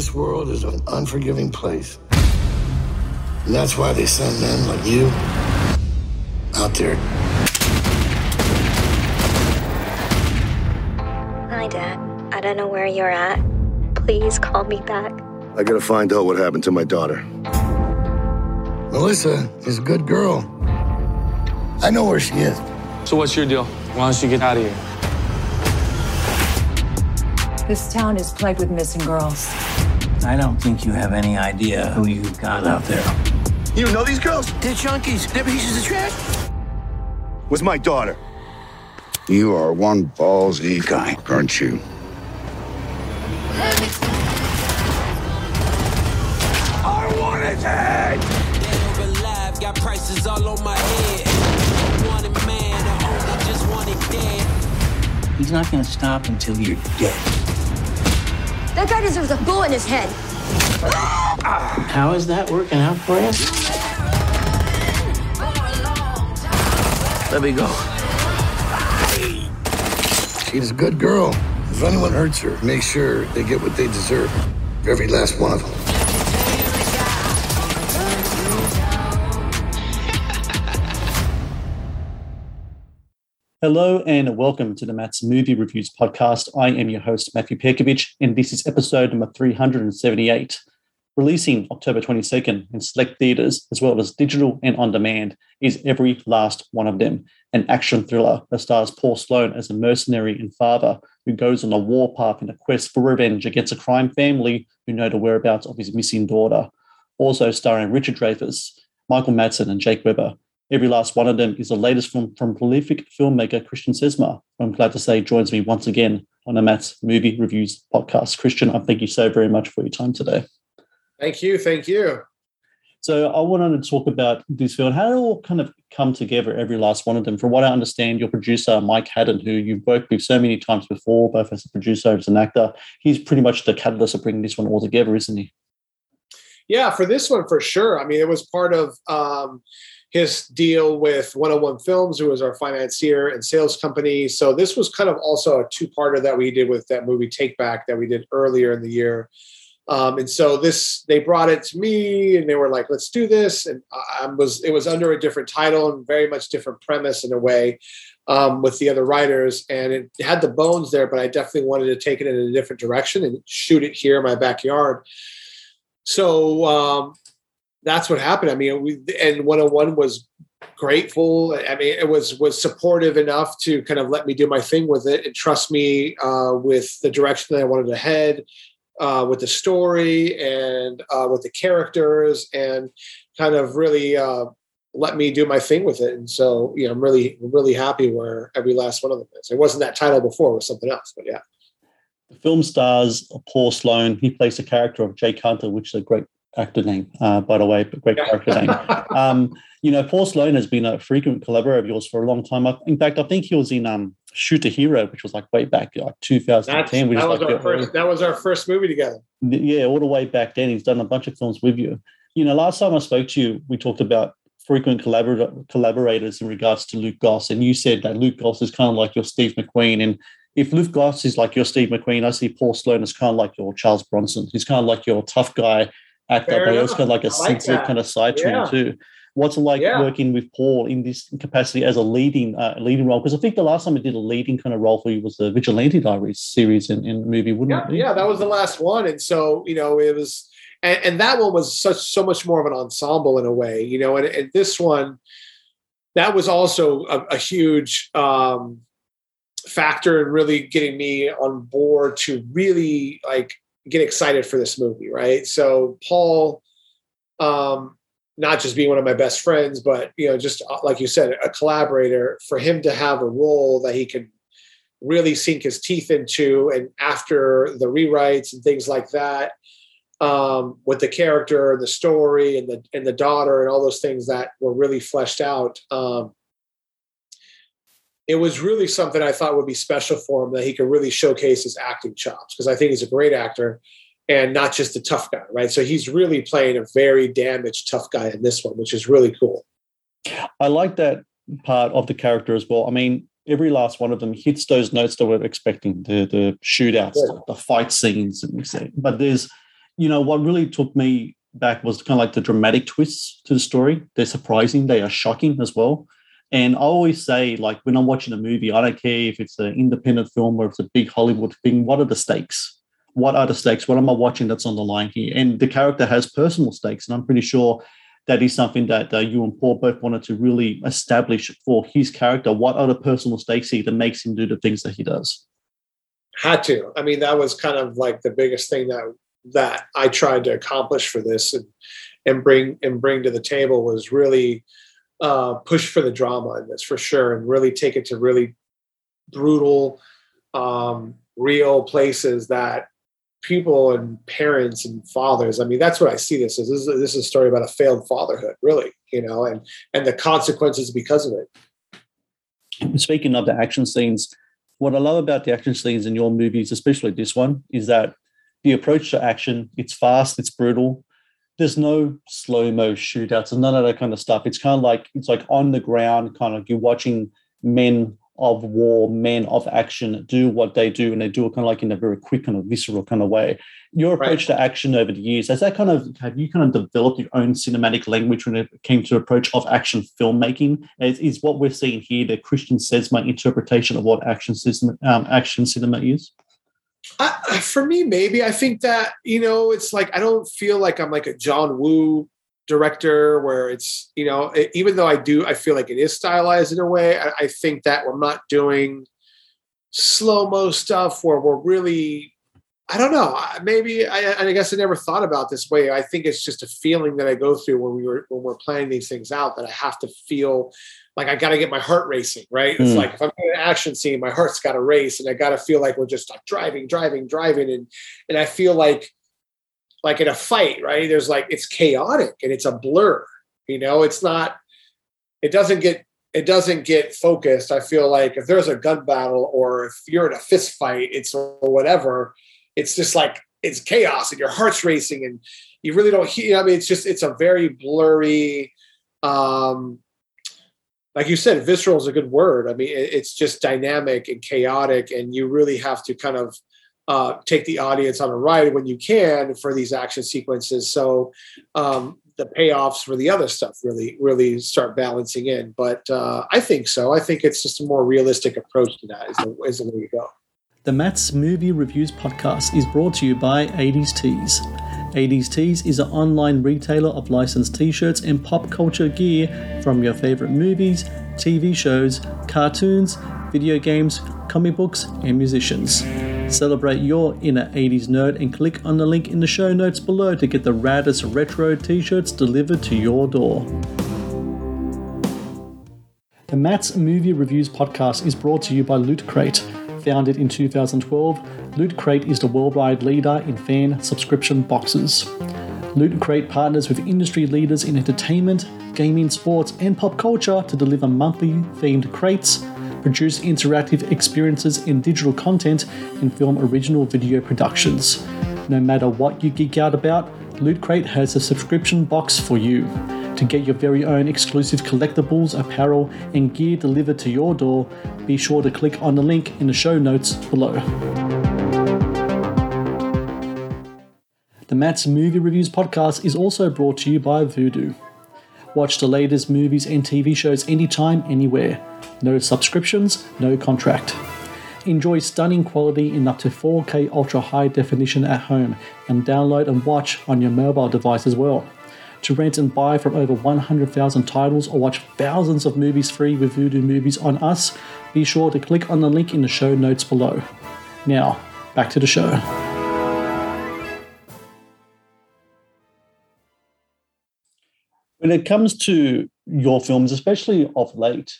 This world is an unforgiving place. And that's why they send men like you out there. Hi, Dad. I don't know where you're at. Please call me back. I gotta find out what happened to my daughter. Melissa is a good girl. I know where she is. So what's your deal? Why don't you get out of here? This town is plagued with missing girls. I don't think you have any idea who you've got out there. You know these girls? They're junkies. They're pieces of trash. Was my daughter. You are one ballsy guy, aren't you? I want his head! Dead or alive, got prices all on my head. Wanted man, I only just wanted dead. He's not going to stop until you're dead. That guy deserves a bullet in his head. How is that working out for you? Let me go. She's a good girl. If anyone hurts her, make sure they get what they deserve. Every last one of them. Hello and welcome to the Matt's Movie Reviews podcast. I am your host, Matthew Perkovich, and this is episode number 378. Releasing October 22nd in select theatres, as well as digital and on demand, is Every Last One of Them, an action thriller that stars Paul Sloan as a mercenary and father who goes on a warpath in a quest for revenge against a crime family who know the whereabouts of his missing daughter. Also starring Richard Dreyfuss, Michael Madsen, and Jake Weber. Every last one of them is the latest film from prolific filmmaker Christian Sesma. I'm glad to say joins me once again on the Matt's Movie Reviews podcast. Christian, I thank you so very much for your time today. Thank you. Thank you. So I wanted to talk about this film. How did it all kind of come together, every last one of them? From what I understand, your producer, Mike Hatton, who you've worked with so many times before, both as a producer and as an actor, he's pretty much the catalyst of bringing this one all together, isn't he? Yeah, for this one, for sure. I mean, it was part of um, his deal with 101 Films, who was our financier and sales company. So this was kind of also a two-parter that we did with that movie Take Back that we did earlier in the year. Um, and so this, they brought it to me, and they were like, "Let's do this." And I was, it was under a different title and very much different premise in a way um, with the other writers, and it had the bones there, but I definitely wanted to take it in a different direction and shoot it here in my backyard. So um, that's what happened. I mean, we, and 101 was grateful. I mean, it was was supportive enough to kind of let me do my thing with it and trust me uh, with the direction that I wanted to head, uh, with the story and uh, with the characters, and kind of really uh, let me do my thing with it. And so, you know, I'm really really happy where every last one of them is. It wasn't that title before; it was something else. But yeah. The film stars Paul Sloan. He plays the character of Jake Hunter, which is a great actor name, uh, by the way, but great character name. Um, you know, Paul Sloan has been a frequent collaborator of yours for a long time. In fact, I think he was in um, Shoot a Hero, which was like way back, like 2010. Which that, was like our first, that was our first movie together. Yeah, all the way back then. He's done a bunch of films with you. You know, last time I spoke to you, we talked about frequent collaborator, collaborators in regards to Luke Goss, and you said that Luke Goss is kind of like your Steve McQueen, and if Luke Goss is like your Steve McQueen, I see Paul Sloan as kind of like your Charles Bronson. He's kind of like your tough guy actor, Fair but he also enough. got like a like sensitive that. kind of side to Yeah. him too. What's it like Yeah. working with Paul in this capacity as a leading uh, leading role? Because I think the last time he did a leading kind of role for you was the Vigilante Diaries series in, in the movie, wouldn't yeah, it? be? yeah, that was the last one, and so you know it was, and, and that one was such so much more of an ensemble in a way, you know, and, and this one, that was also a, a huge um, factor in really getting me on board to really like get excited for this movie, right? So Paul, um, not just being one of my best friends, but you know, just uh, like you said, a collaborator. For him to have a role that he can really sink his teeth into, and after the rewrites and things like that, um, with the character, and the story, and the and the daughter, and all those things that were really fleshed out. Um, it was really something I thought would be special for him that he could really showcase his acting chops because I think he's a great actor and not just a tough guy, right? So he's really playing a very damaged tough guy in this one, which is really cool. I like that part of the character as well. I mean, every last one of them hits those notes that we're expecting the the shootouts, yeah. the fight scenes, and we say. But there's, you know, what really took me back was kind of like the dramatic twists to the story. They're surprising, they are shocking as well. And I always say, like, when I'm watching a movie, I don't care if it's an independent film or it's a big Hollywood thing, what are the stakes? What are the stakes? What am I watching that's on the line here? And the character has personal stakes. And I'm pretty sure that is something that uh, you and Paul both wanted to really establish for his character. What are the personal stakes here that makes him do the things that he does? Had to. I mean, that was kind of like the biggest thing that that I tried to accomplish for this and and bring and bring to the table was really uh, push for the drama in this for sure, and really take it to really brutal, um, real places that people and parents and fathers. I mean, that's what I see this as. This is, this is a story about a failed fatherhood, really, you know, and and the consequences because of it. Speaking of the action scenes, what I love about the action scenes in your movies, especially this one, is that the approach to action, it's fast, it's brutal, there's no slow mo shootouts and none of that kind of stuff. It's kind of like it's like on the ground, kind of you're watching men of war, men of action do what they do, and they do it kind of like in a very quick kind of visceral kind of way. Your approach right. to action over the years has that kind of have you kind of developed your own cinematic language when it came to approach of action filmmaking? Is, is what we're seeing here the Christian Sesma interpretation of what action cinema, um, action cinema is? I, for me, maybe I think that you know, it's like I don't feel like I'm like a John Woo director where it's you know, it, even though I do, I feel like it is stylized in a way. I, I think that we're not doing slow mo stuff where we're really I don't know. Maybe I, I, guess I never thought about this way. I think it's just a feeling that I go through when we were when we're planning these things out that I have to feel like I got to get my heart racing, right? It's mm. like if I'm in an action scene, my heart's got to race, and I got to feel like we're just like driving, driving, driving, and and I feel like like in a fight, right? There's like it's chaotic and it's a blur. You know, it's not. It doesn't get it doesn't get focused. I feel like if there's a gun battle or if you're in a fist fight, it's or whatever. It's just like it's chaos and your heart's racing and you really don't. Know, I mean, it's just it's a very blurry. um like you said, visceral is a good word. I mean, it's just dynamic and chaotic, and you really have to kind of uh, take the audience on a ride when you can for these action sequences. So um, the payoffs for the other stuff really, really start balancing in. But uh, I think so. I think it's just a more realistic approach to that. Is the, is the way to go. The Matt's Movie Reviews podcast is brought to you by 80s Tees. 80s Tees is an online retailer of licensed t shirts and pop culture gear from your favorite movies, TV shows, cartoons, video games, comic books, and musicians. Celebrate your inner 80s nerd and click on the link in the show notes below to get the raddest retro t shirts delivered to your door. The Matt's Movie Reviews podcast is brought to you by Loot Crate Founded in 2012, Loot Crate is the worldwide leader in fan subscription boxes. Loot Crate partners with industry leaders in entertainment, gaming, sports, and pop culture to deliver monthly themed crates, produce interactive experiences in digital content, and film original video productions. No matter what you geek out about, Loot Crate has a subscription box for you. To get your very own exclusive collectibles, apparel, and gear delivered to your door, be sure to click on the link in the show notes below. The Matt's Movie Reviews podcast is also brought to you by Vudu. Watch the latest movies and TV shows anytime, anywhere. No subscriptions, no contract. Enjoy stunning quality in up to 4K ultra high definition at home and download and watch on your mobile device as well to rent and buy from over 100,000 titles or watch thousands of movies free with Vudu Movies on us, be sure to click on the link in the show notes below. Now, back to the show. When it comes to your films, especially of late,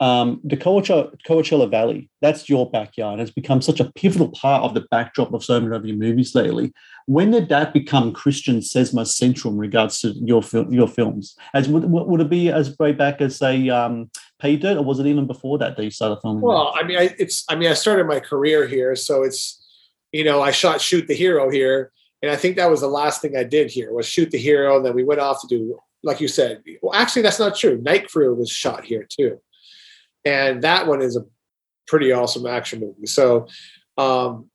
um, the Coachella, Valley, that's your backyard, has become such a pivotal part of the backdrop of so many of your movies lately. When did that become Christian Sesma central in regards to your your films? As would, would it be as way back as say um, Paydirt, or was it even before that that you started filming? Well, I mean, I, it's I mean, I started my career here, so it's you know, I shot Shoot the Hero here, and I think that was the last thing I did here was Shoot the Hero, and then we went off to do, like you said. Well, actually, that's not true. Night Crew was shot here too and that one is a pretty awesome action movie. So um,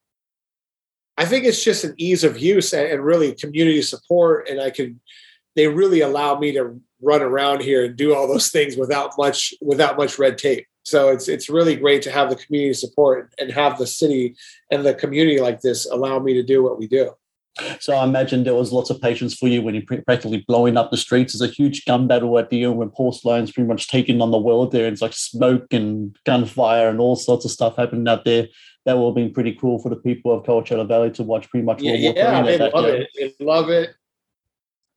I think it's just an ease of use and, and, really community support, and I can they really allow me to run around here and do all those things without much without much red tape. So it's it's really great to have the community support and have the city and the community like this allow me to do what we do. So I imagine there was lots of patience for you when you're practically blowing up the streets. There's a huge gun battle at the end when Paul Sloan's pretty much taking on the world there. and It's like smoke and gunfire and all sorts of stuff happening out there. That will have been pretty cool for the people of Coachella Valley to watch pretty much. Yeah, yeah they love it. They love it.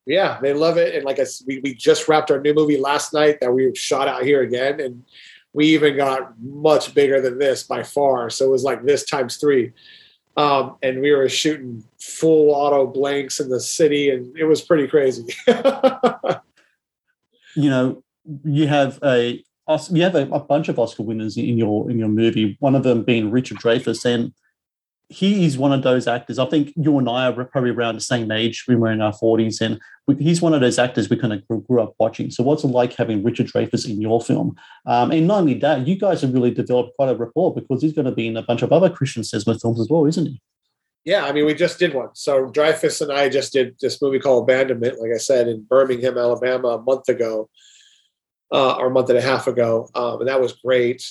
Yeah, they love it. And like I said, we, we just wrapped our new movie last night that we shot out here again. And we even got much bigger than this by far. So it was like this times three. Um, and we were shooting full auto blanks in the city, and it was pretty crazy. you know, you have a you have a, a, bunch of Oscar winners in your in your movie. One of them being Richard Dreyfuss, and he is one of those actors. I think you and I are probably around the same age. We were in our forties, and we, he's one of those actors we kind of grew, grew, up watching. So, what's it like having Richard Dreyfuss in your film? Um, and not only that, you guys have really developed quite a rapport because he's going to be in a bunch of other Christian Sesma films as well, isn't he? Yeah, I mean, we just did one. So Dreyfuss and I just did this movie called Abandonment, like I said, in Birmingham, Alabama, a month ago, uh, or a month and a half ago, um, and that was great.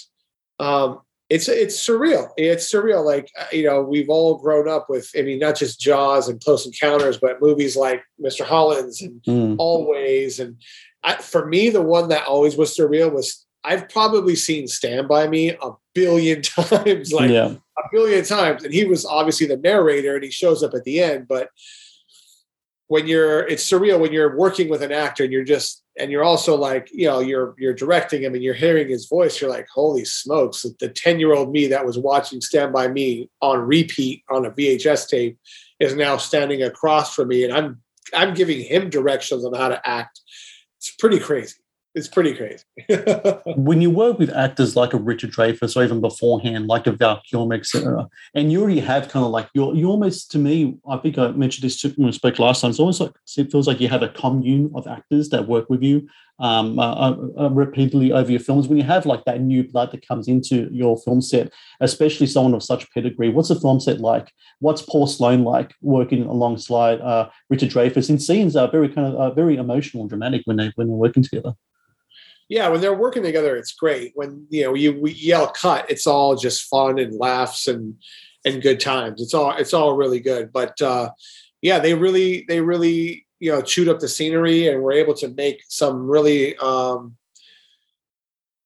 Um, it's it's surreal. It's surreal. Like uh, you know, we've all grown up with. I mean, not just Jaws and Close Encounters, but movies like Mr. Holland's and mm. Always. And I, for me, the one that always was surreal was I've probably seen Stand by Me a billion times, like yeah. a billion times. And he was obviously the narrator, and he shows up at the end. But when you're, it's surreal when you're working with an actor and you're just and you're also like you know you're you're directing him and you're hearing his voice. You're like holy smokes the 10 year old me that was watching stand by me on repeat on a vhs tape is now standing across from me and i'm i'm giving him directions on how to act. It's pretty crazy it's pretty crazy. when you work with actors like a Richard Dreyfuss or even beforehand, like a Val Kilmer, etc., and you already have kind of like you're you almost to me, I think I mentioned this when we spoke last time. It's almost like it feels like you have a commune of actors that work with you um, uh, uh, uh, repeatedly over your films. When you have like that new blood that comes into your film set, especially someone of such pedigree, what's the film set like? What's Paul Sloan like working alongside uh, Richard Dreyfuss? In scenes that are very kind of uh, very emotional and dramatic when they when they're working together yeah, when they're working together, it's great. When you know you we yell cut, it's all just fun and laughs and and good times. It's all it's all really good. But uh, yeah, they really they really you know chewed up the scenery and were able to make some really um,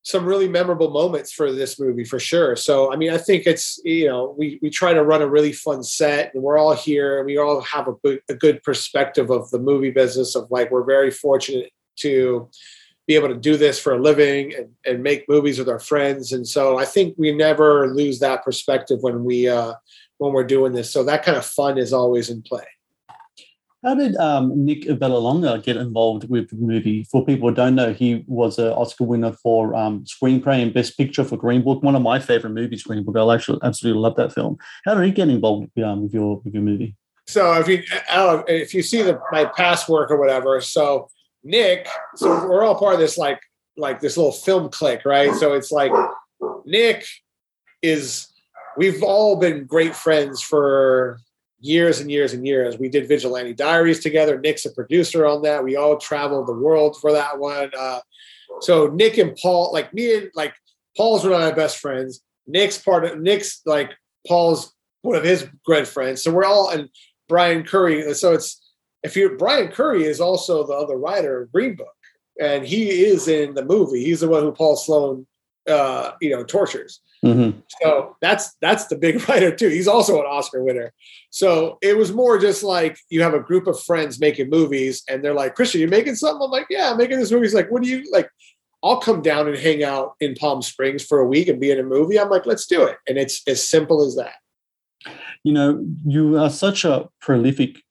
some really memorable moments for this movie for sure. So I mean, I think it's you know we we try to run a really fun set, and we're all here, and we all have a, a good perspective of the movie business. Of like, we're very fortunate to be able to do this for a living and, and make movies with our friends. And so I think we never lose that perspective when we uh, when we're doing this. So that kind of fun is always in play. How did um, Nick Vallelonga get involved with the movie? For people who don't know, he was an Oscar winner for um, screenplay and Best Picture for Green Book, one of my favorite movies, Green Book. I actually absolutely love that film. How did he get involved um, with your with your movie? So if you if you see the my past work or whatever, so Nick, so we're all part of this like like this little film clique, right? So it's like Nick is we've all been great friends for years and years and years. We did Vigilante Diaries together. Nick's a producer on that. We all traveled the world for that one. Uh, so Nick and Paul, like me and like Paul's one of my best friends. Nick's part of Nick's like Paul's one of his good friends. So we're all and Brian Currie. So it's if you're Brian Currie is also the other writer of Green Book, and he is in the movie. He's the one who Paul Sloan, uh, you know, tortures. Mm-hmm. So that's that's the big writer too. He's also an Oscar winner. So it was more just like you have a group of friends making movies, and they're like, "Christian, you're making something?" I'm like, "Yeah, I'm making this movie." He's like, "What do you like?" I'll come down and hang out in Palm Springs for a week and be in a movie. I'm like, let's do it. And it's as simple as that. You know, you are such a prolific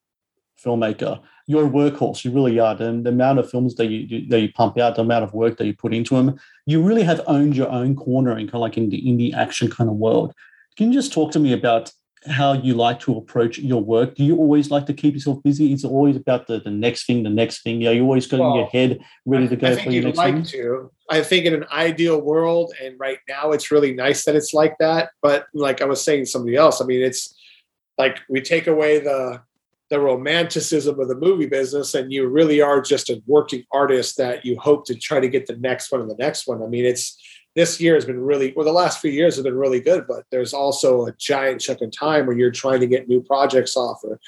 filmmaker. You're a workhorse. You really are. And the amount of films that you that you pump out, the amount of work that you put into them, you really have owned your own corner in kind of like in the indie action kind of world. Can you just talk to me about how you like to approach your work? Do you always like to keep yourself busy? Is it always about the, the next thing, the next thing? Are you always got well, your head ready to go for your next like thing? To. I think in an ideal world, and right now it's really nice that it's like that. But like I was saying to somebody else, I mean, it's like we take away the the romanticism of the movie business and you really are just a working artist that you hope to try to get the next one and the next one. I mean, it's this year has been really well the last few years have been really good but there's also a giant chunk of time where you're trying to get new projects off or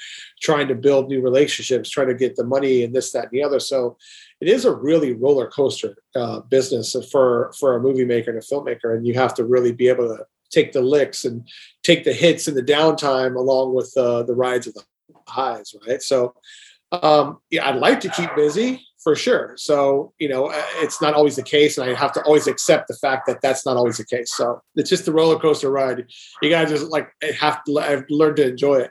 trying to build new relationships trying to get the money and this that and the other so it is a really roller coaster uh, business for for a movie maker and a filmmaker and you have to really be able to take the licks and take the hits and the downtime along with uh, the rides of the highs right so um, yeah i'd like to keep busy for sure. So, you know, uh, it's not always the case. And I have to always accept the fact that that's not always the case. So it's just the roller coaster ride. You to just like have to I've learned to enjoy it.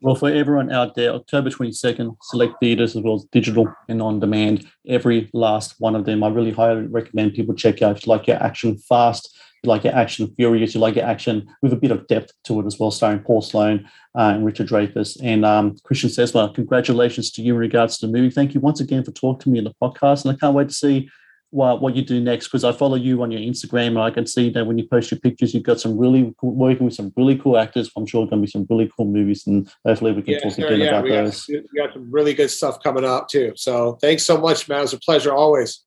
Well, for everyone out there, October 22nd, select theaters as well as digital and on demand. Every last one of them. I really highly recommend people check out. If you like your action fast, you like your action furious, you like your action with a bit of depth to it as well, starring Paul Sloan uh, and Richard Dreyfuss and um, Christian Sesma. Congratulations to you in regards to the movie. Thank you once again for talking to me in the podcast, and I can't wait to see what, what you do next because I follow you on your Instagram and I can see that when you post your pictures, you've got some really cool, working with some really cool actors. I'm sure going to be some really cool movies, and hopefully we can yeah, talk sure, again yeah, about we those. Got, we got some really good stuff coming up too. So thanks so much, man. It was a pleasure always.